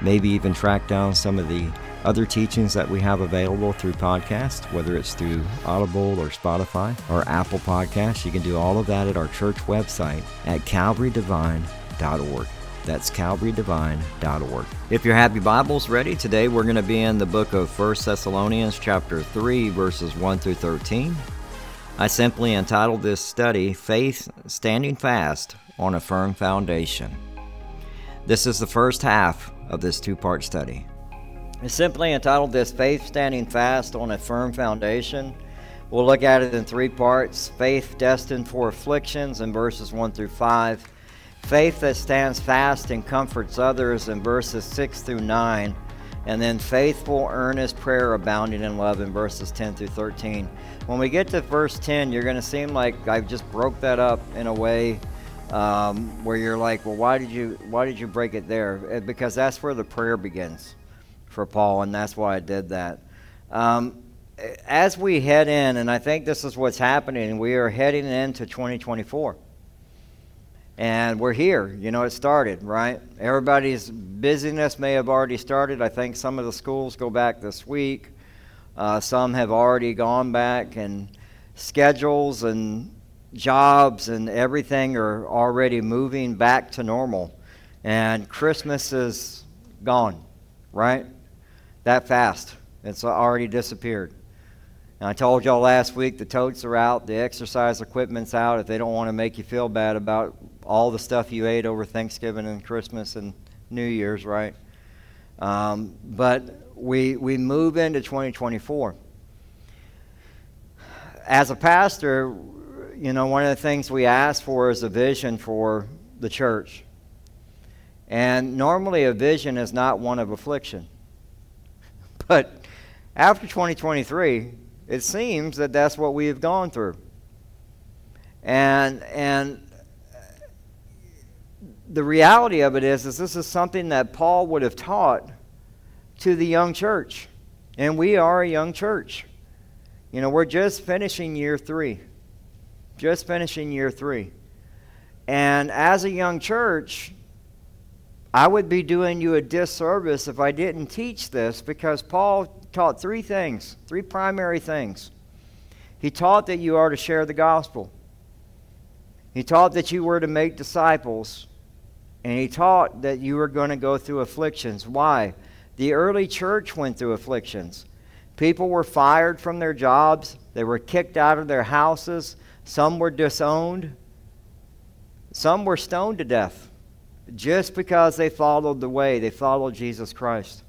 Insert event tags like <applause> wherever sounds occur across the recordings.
maybe even track down some of the other teachings that we have available through podcast, whether it's through Audible or Spotify or Apple Podcasts. You can do all of that at our church website at calvarydevine.org. That's calvarydevine.org. If your happy Bible's ready, today we're going to be in the book of 1 Thessalonians chapter 3 verses 1 through 13. I simply entitled this study Faith Standing Fast on a Firm Foundation. This is the first half of this two-part study. It's simply entitled this Faith Standing Fast on a Firm Foundation. We'll look at it in three parts faith destined for afflictions in verses 1 through 5, faith that stands fast and comforts others in verses 6 through 9, and then faithful, earnest prayer abounding in love in verses 10 through 13. When we get to verse 10, you're going to seem like I've just broke that up in a way um, where you're like, well, why did you why did you break it there? Because that's where the prayer begins for Paul, and that's why I did that. Um, as we head in, and I think this is what's happening, we are heading into 2024. And we're here. You know, it started, right? Everybody's busyness may have already started. I think some of the schools go back this week. Uh, some have already gone back, and schedules and jobs and everything are already moving back to normal. And Christmas is gone, right? that fast. It's already disappeared. And I told y'all last week the totes are out, the exercise equipment's out if they don't want to make you feel bad about all the stuff you ate over Thanksgiving and Christmas and New Year's, right? Um, but we, we move into 2024. As a pastor, you know, one of the things we ask for is a vision for the church. And normally a vision is not one of affliction. <laughs> But after 2023, it seems that that's what we have gone through. And, and uh, the reality of it is, is this is something that Paul would have taught to the young church. And we are a young church. You know, we're just finishing year three. Just finishing year three. And as a young church, I would be doing you a disservice if I didn't teach this because Paul taught three things, three primary things. He taught that you are to share the gospel, he taught that you were to make disciples, and he taught that you were going to go through afflictions. Why? The early church went through afflictions. People were fired from their jobs, they were kicked out of their houses, some were disowned, some were stoned to death just because they followed the way, they followed Jesus Christ.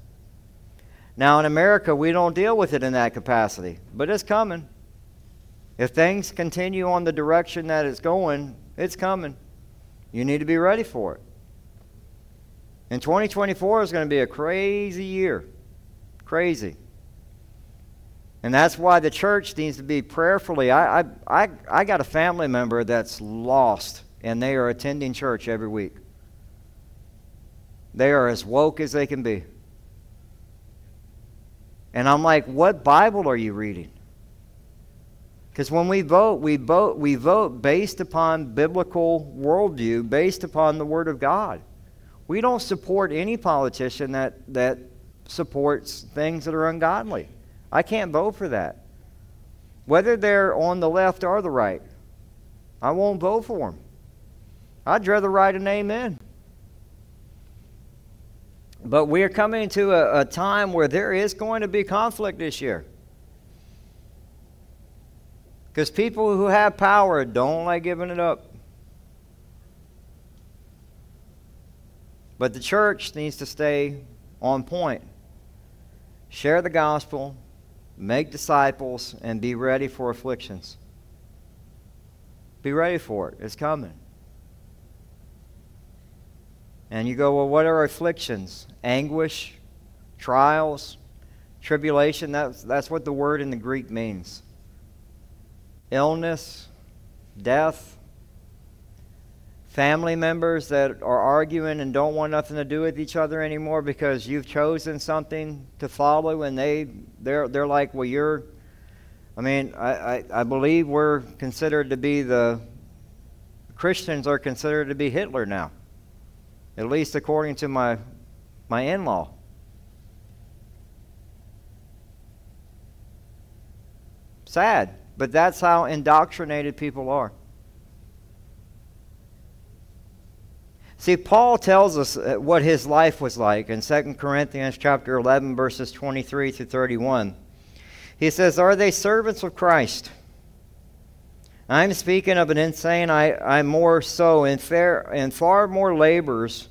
Now, in America, we don't deal with it in that capacity, but it's coming. If things continue on the direction that it's going, it's coming. You need to be ready for it. And 2024 is going to be a crazy year. Crazy. And that's why the church needs to be prayerfully. I, I, I, got a family member that's lost, and they are attending church every week. They are as woke as they can be. And I'm like, what Bible are you reading? Because when we vote, we vote, we vote based upon biblical worldview, based upon the Word of God. We don't support any politician that, that supports things that are ungodly. I can't vote for that. Whether they're on the left or the right, I won't vote for them. I'd rather write an amen. But we are coming to a, a time where there is going to be conflict this year. Because people who have power don't like giving it up. But the church needs to stay on point. Share the gospel, make disciples, and be ready for afflictions. Be ready for it. It's coming. And you go, well, what are afflictions? Anguish, trials, tribulation. That's, that's what the word in the Greek means. Illness, death, family members that are arguing and don't want nothing to do with each other anymore because you've chosen something to follow and they they're they're like well you're I mean I, I, I believe we're considered to be the Christians are considered to be Hitler now at least according to my my in-law. Sad but that's how indoctrinated people are See, Paul tells us uh, what his life was like in 2 Corinthians chapter 11 verses 23 to 31. He says, "Are they servants of Christ?" I'm speaking of an insane, I, I'm more so, in, fair, in far more labors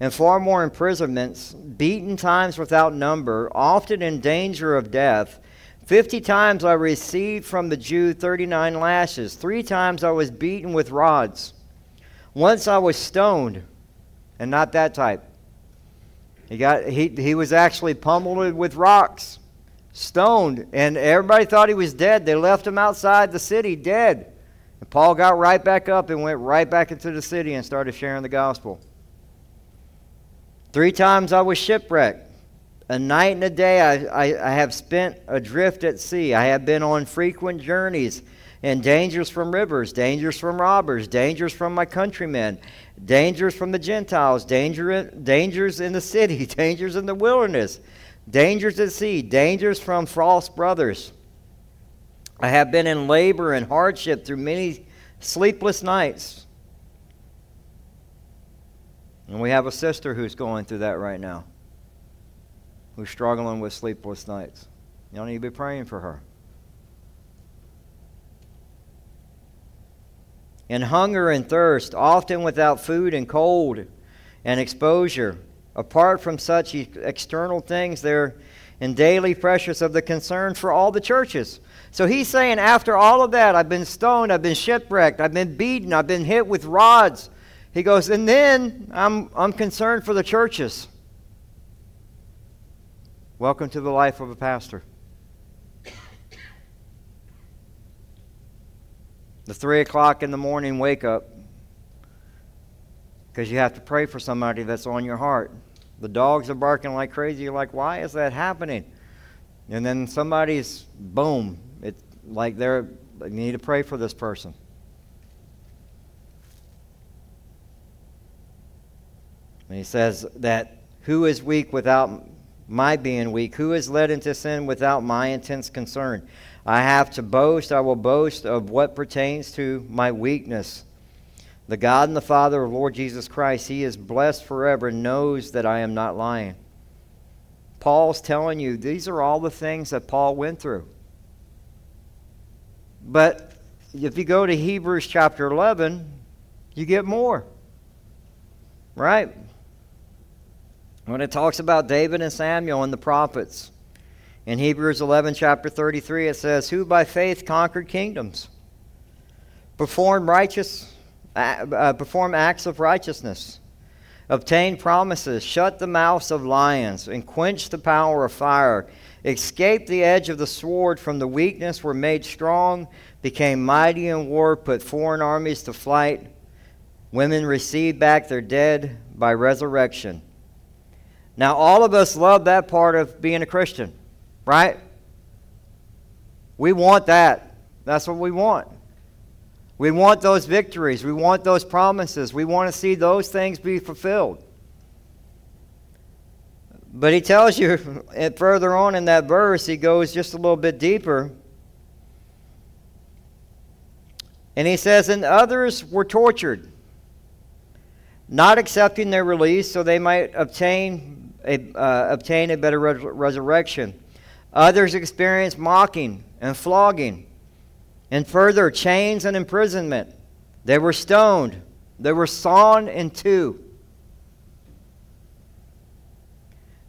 and far more imprisonments, beaten times without number, often in danger of death. Fifty times I received from the Jew 39 lashes. Three times I was beaten with rods. Once I was stoned, and not that type. He, got, he, he was actually pummeled with rocks, stoned, and everybody thought he was dead. They left him outside the city dead. And Paul got right back up and went right back into the city and started sharing the gospel. Three times I was shipwrecked. A night and a day I, I, I have spent adrift at sea. I have been on frequent journeys and dangers from rivers, dangers from robbers, dangers from my countrymen, dangers from the Gentiles, danger, dangers in the city, <laughs> dangers in the wilderness, dangers at sea, dangers from false brothers. I have been in labor and hardship through many sleepless nights. And we have a sister who's going through that right now, who's struggling with sleepless nights. Y'all need to be praying for her. And hunger and thirst, often without food and cold and exposure. Apart from such external things, they're in daily pressures of the concern for all the churches. So he's saying, after all of that, I've been stoned, I've been shipwrecked, I've been beaten, I've been hit with rods. He goes, and then I'm, I'm concerned for the churches. Welcome to the life of a pastor. The three o'clock in the morning wake up because you have to pray for somebody that's on your heart. The dogs are barking like crazy. You're like, why is that happening? And then somebody's boom. It's like they're you need to pray for this person. And he says that who is weak without my being weak? Who is led into sin without my intense concern? I have to boast, I will boast of what pertains to my weakness. The God and the Father of Lord Jesus Christ, He is blessed forever knows that I am not lying. Paul's telling you these are all the things that Paul went through. But if you go to Hebrews chapter 11, you get more. Right? When it talks about David and Samuel and the prophets. In Hebrews 11, chapter 33, it says, Who by faith conquered kingdoms, performed righteous, uh, perform acts of righteousness, obtained promises, shut the mouths of lions, and quenched the power of fire, escaped the edge of the sword from the weakness, were made strong, became mighty in war, put foreign armies to flight. Women received back their dead by resurrection. Now, all of us love that part of being a Christian. Right? We want that. That's what we want. We want those victories. We want those promises. We want to see those things be fulfilled. But he tells you <laughs> further on in that verse, he goes just a little bit deeper. And he says, And others were tortured, not accepting their release so they might obtain a, uh, obtain a better resurrection. Others experienced mocking and flogging, and further, chains and imprisonment. They were stoned, they were sawn in two.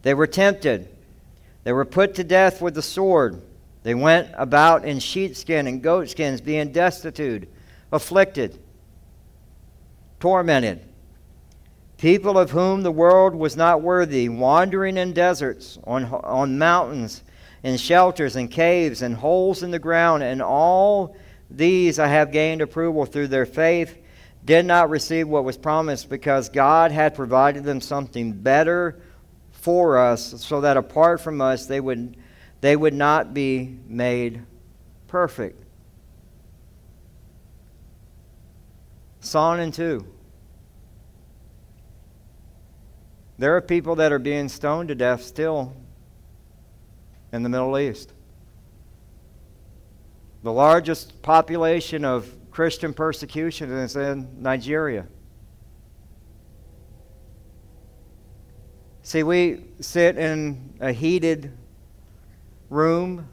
They were tempted. They were put to death with the sword. They went about in sheepskin and goatskins, being destitute, afflicted, tormented. People of whom the world was not worthy, wandering in deserts, on, on mountains, in shelters and caves and holes in the ground, and all these I have gained approval through their faith, did not receive what was promised because God had provided them something better for us, so that apart from us they would, they would not be made perfect. Psalm and 2. There are people that are being stoned to death still in the Middle East. The largest population of Christian persecution is in Nigeria. See, we sit in a heated room,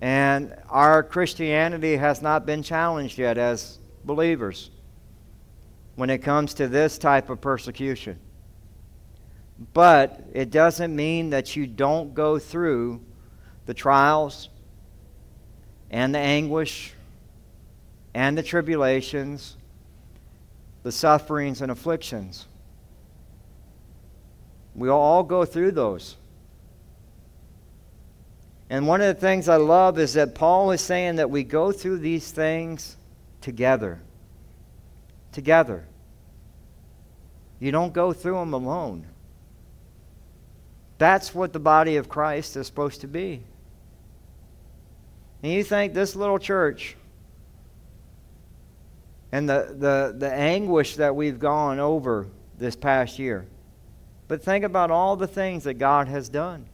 and our Christianity has not been challenged yet as believers when it comes to this type of persecution. But it doesn't mean that you don't go through the trials and the anguish and the tribulations, the sufferings and afflictions. We all go through those. And one of the things I love is that Paul is saying that we go through these things together. Together. You don't go through them alone. That's what the body of Christ is supposed to be. And you think this little church and the, the, the anguish that we've gone over this past year. But think about all the things that God has done.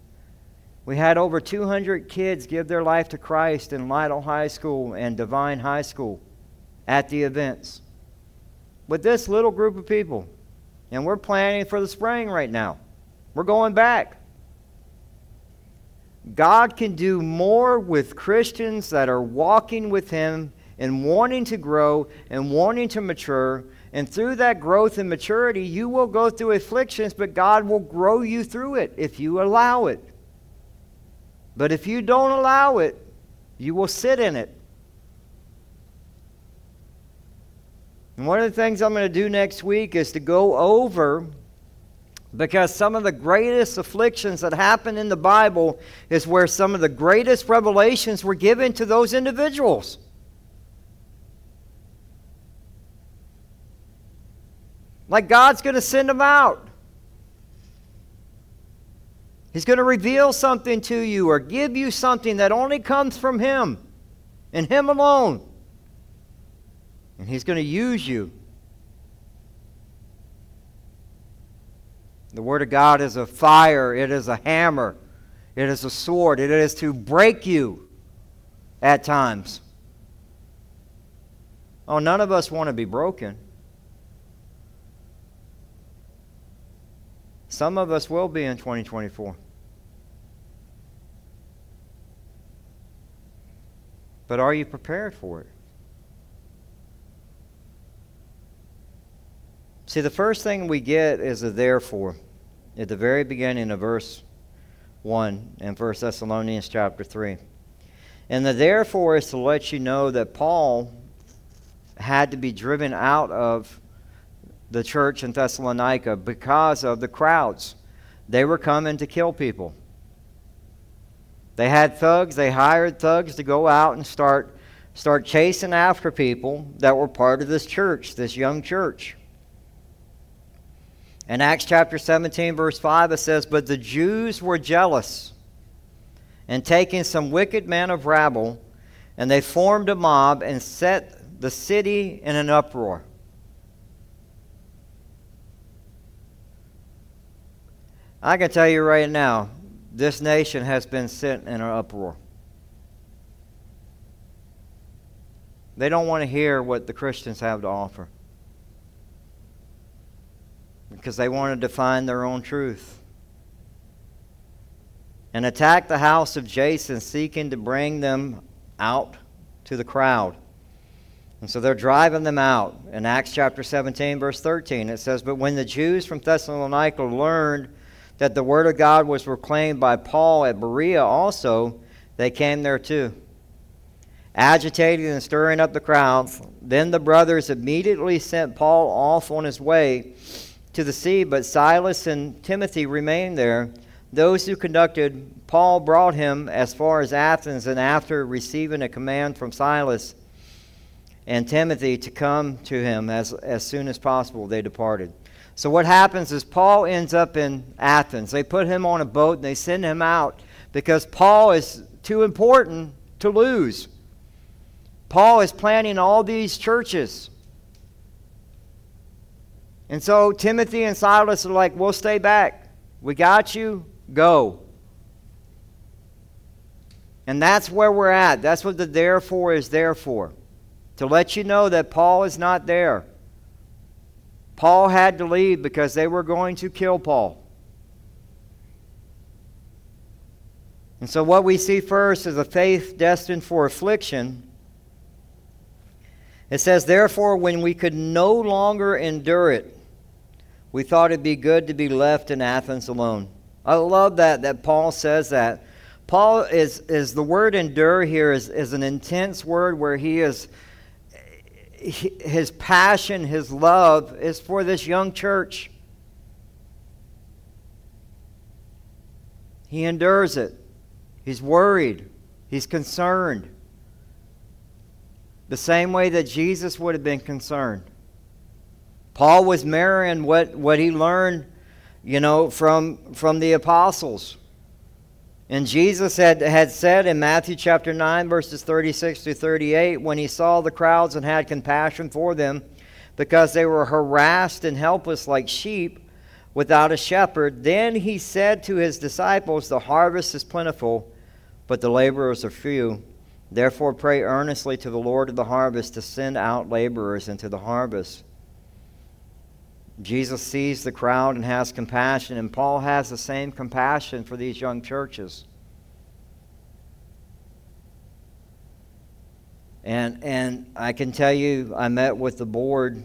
We had over 200 kids give their life to Christ in Lytle High School and Devine High School at the events. With this little group of people. And we're planning for the spring right now. We're going back. God can do more with Christians that are walking with Him and wanting to grow and wanting to mature. And through that growth and maturity, you will go through afflictions, but God will grow you through it if you allow it. But if you don't allow it, you will sit in it. And one of the things I'm going to do next week is to go over because some of the greatest afflictions that happen in the Bible is where some of the greatest revelations were given to those individuals. Like God's going to send them out. He's going to reveal something to you or give you something that only comes from Him and Him alone. And He's going to use you The Word of God is a fire, it is a hammer, it is a sword, it is to break you at times. Oh, none of us want to be broken. Some of us will be in 2024. But are you prepared for it? See, the first thing we get is a therefore at the very beginning of verse 1 in 1 Thessalonians chapter 3. And the therefore is to let you know that Paul had to be driven out of the church in Thessalonica because of the crowds. They were coming to kill people. They had thugs, they hired thugs to go out and start start chasing after people that were part of this church, this young church. In Acts chapter 17, verse 5, it says, But the Jews were jealous, and taking some wicked men of rabble, and they formed a mob and set the city in an uproar. I can tell you right now, this nation has been set in an uproar. They don't want to hear what the Christians have to offer because they wanted to find their own truth. And attack the house of Jason, seeking to bring them out to the crowd. And so they're driving them out. In Acts chapter 17, verse 13, it says, But when the Jews from Thessalonica learned that the word of God was proclaimed by Paul at Berea also, they came there too. Agitating and stirring up the crowds, then the brothers immediately sent Paul off on his way to the sea, but Silas and Timothy remained there. Those who conducted Paul brought him as far as Athens, and after receiving a command from Silas, and Timothy to come to him as, as soon as possible, they departed. So, what happens is Paul ends up in Athens. They put him on a boat and they send him out because Paul is too important to lose. Paul is planning all these churches. And so Timothy and Silas are like, We'll stay back. We got you. Go. And that's where we're at. That's what the therefore is there for to let you know that Paul is not there. Paul had to leave because they were going to kill Paul. And so, what we see first is a faith destined for affliction. It says, Therefore, when we could no longer endure it, we thought it'd be good to be left in Athens alone. I love that, that Paul says that. Paul is, is the word endure here is, is an intense word where he is his passion, his love is for this young church. He endures it. He's worried. He's concerned. The same way that Jesus would have been concerned. Paul was mirroring what, what he learned, you know, from, from the apostles. And Jesus had, had said in Matthew chapter 9, verses 36 to 38, when he saw the crowds and had compassion for them, because they were harassed and helpless like sheep without a shepherd, then he said to his disciples, The harvest is plentiful, but the laborers are few. Therefore, pray earnestly to the Lord of the harvest to send out laborers into the harvest. Jesus sees the crowd and has compassion, and Paul has the same compassion for these young churches. And, and I can tell you, I met with the board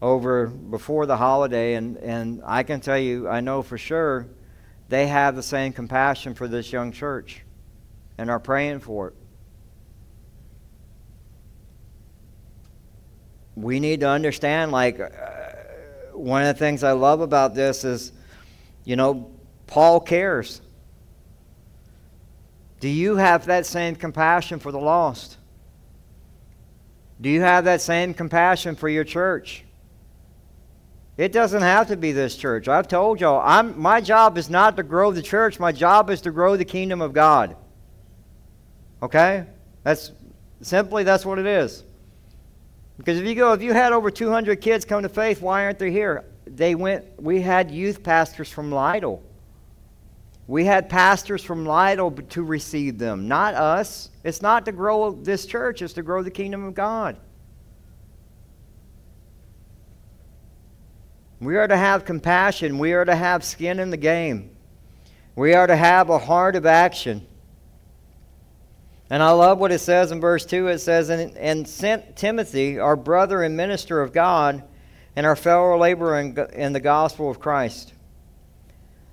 over before the holiday, and, and I can tell you, I know for sure they have the same compassion for this young church and are praying for it. We need to understand, like, one of the things I love about this is, you know, Paul cares. Do you have that same compassion for the lost? Do you have that same compassion for your church? It doesn't have to be this church. I've told y'all, I'm, my job is not to grow the church. My job is to grow the kingdom of God. Okay? That's simply that's what it is. Because if you go, if you had over 200 kids come to faith, why aren't they here? They went. We had youth pastors from Lytle. We had pastors from Lytle to receive them, not us. It's not to grow this church, it's to grow the kingdom of God. We are to have compassion. We are to have skin in the game. We are to have a heart of action. And I love what it says in verse 2. It says, And, and sent Timothy, our brother and minister of God, and our fellow laborer in, in the gospel of Christ.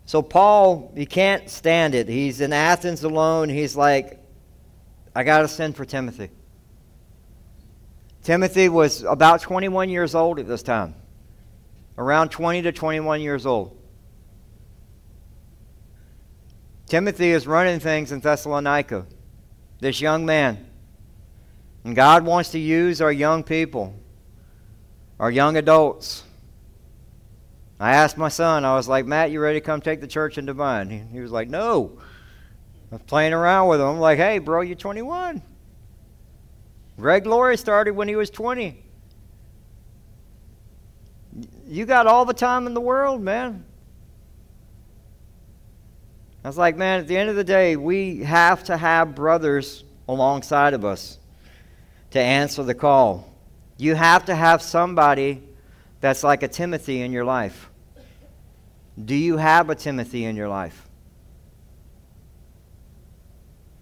So Paul, he can't stand it. He's in Athens alone. He's like, I got to send for Timothy. Timothy was about 21 years old at this time, around 20 to 21 years old. Timothy is running things in Thessalonica, this young man. And God wants to use our young people, our young adults, I asked my son, I was like, Matt, you ready to come take the church in Devine? He, he was like, no. I was playing around with him. I'm like, hey, bro, you're 21. Greg Laurie started when he was 20. You got all the time in the world, man. I was like, man, at the end of the day, we have to have brothers alongside of us to answer the call. You have to have somebody that's like a Timothy in your life. Do you have a Timothy in your life?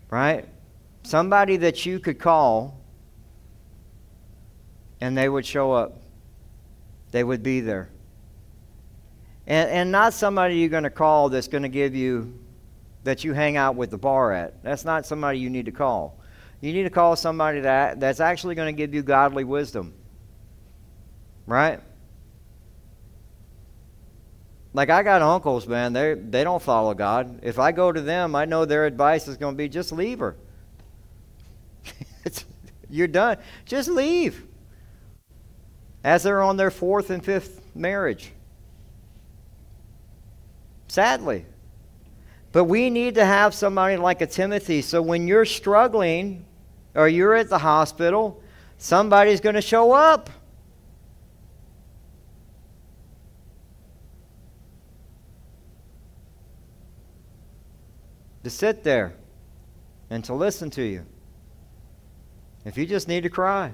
Right? Somebody that you could call and they would show up. They would be there. And, and not somebody you're going to call that's going to give you, that you hang out with the bar at. That's not somebody you need to call. You need to call somebody that, that's actually going to give you godly wisdom. Right? Like I got uncles, man. They they don't follow God. If I go to them, I know their advice is going to be just leave her. <laughs> you're done. Just leave. As they're on their fourth and fifth marriage. Sadly. But we need to have somebody like a Timothy. So when you're struggling or you're at the hospital, somebody's going to show up. To sit there and to listen to you. If you just need to cry,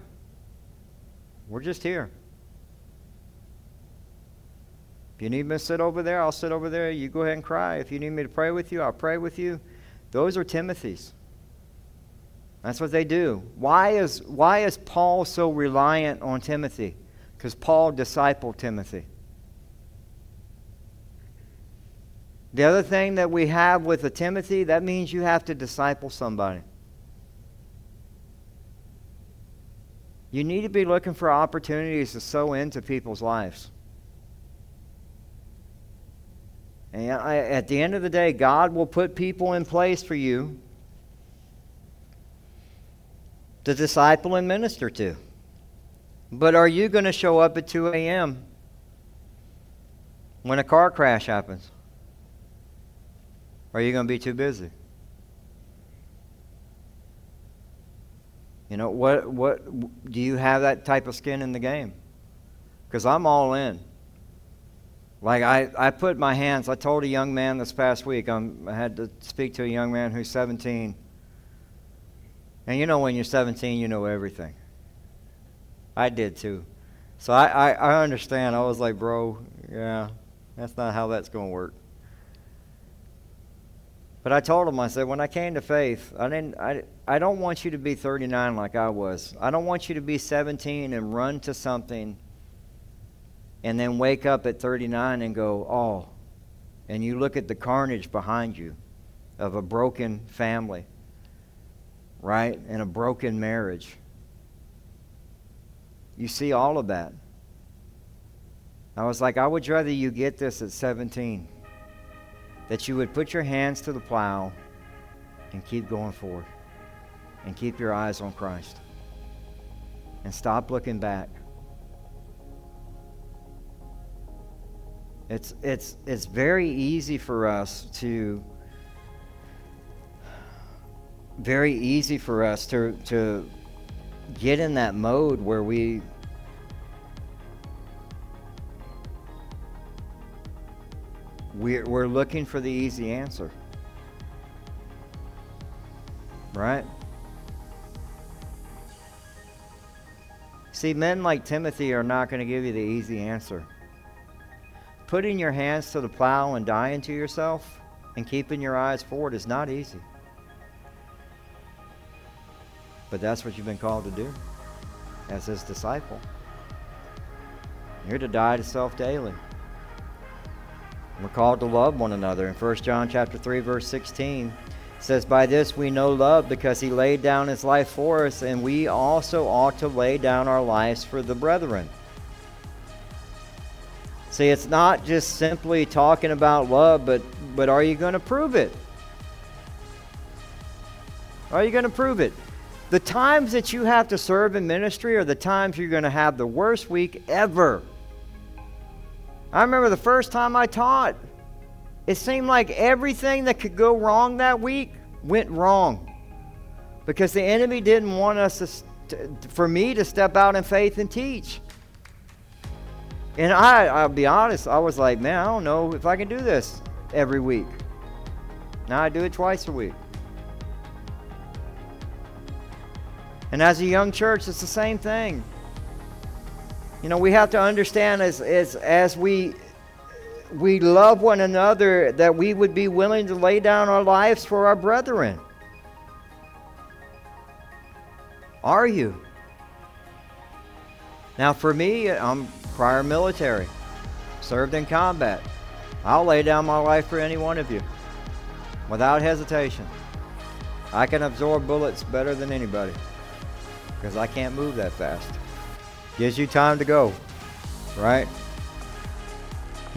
we're just here. If you need me to sit over there, I'll sit over there. You go ahead and cry. If you need me to pray with you, I'll pray with you. Those are Timothy's. That's what they do. Why is, why is Paul so reliant on Timothy? Because Paul discipled Timothy. The other thing that we have with a Timothy, that means you have to disciple somebody. You need to be looking for opportunities to sow into people's lives. And at the end of the day, God will put people in place for you to disciple and minister to. But are you going to show up at 2 a.m. when a car crash happens? Or are you going to be too busy? You know, what, what, do you have that type of skin in the game? Because I'm all in. Like, I, I put my hands, I told a young man this past week, I'm, I had to speak to a young man who's 17. And you know, when you're 17, you know everything. I did too. So I, I, I understand. I was like, bro, yeah, that's not how that's going to work. But I told him, I said, when I came to faith, I didn't, I, I don't want you to be 39 like I was. I don't want you to be 17 and run to something and then wake up at 39 and go, oh, and you look at the carnage behind you of a broken family, right? And a broken marriage. You see all of that. I was like, I would rather you get this at 17 that you would put your hands to the plow and keep going forward and keep your eyes on Christ and stop looking back. It's, it's, it's very easy for us to very easy for us to, to get in that mode where we We're, we're looking for the easy answer. Right? See, men like Timothy are not going to give you the easy answer. Putting your hands to the plow and dying to yourself and keeping your eyes forward is not easy. But that's what you've been called to do as his disciple. You're to die to self daily. We're called to love one another. In 1 John chapter 3 verse 16 says by this we know love because he laid down his life for us and we also ought to lay down our lives for the brethren. See, it's not just simply talking about love, but but are you going to prove it? Are you going to prove it? The times that you have to serve in ministry are the times you're going to have the worst week ever. I remember the first time I taught, it seemed like everything that could go wrong that week went wrong because the enemy didn't want us to, for me to step out in faith and teach. And I, I'll be honest, I was like, man, I don't know if I can do this every week. Now I do it twice a week. And as a young church, it's the same thing. You know, we have to understand as, as, as we, we love one another that we would be willing to lay down our lives for our brethren. Are you? Now, for me, I'm prior military, served in combat. I'll lay down my life for any one of you without hesitation. I can absorb bullets better than anybody because I can't move that fast. Gives you time to go, right?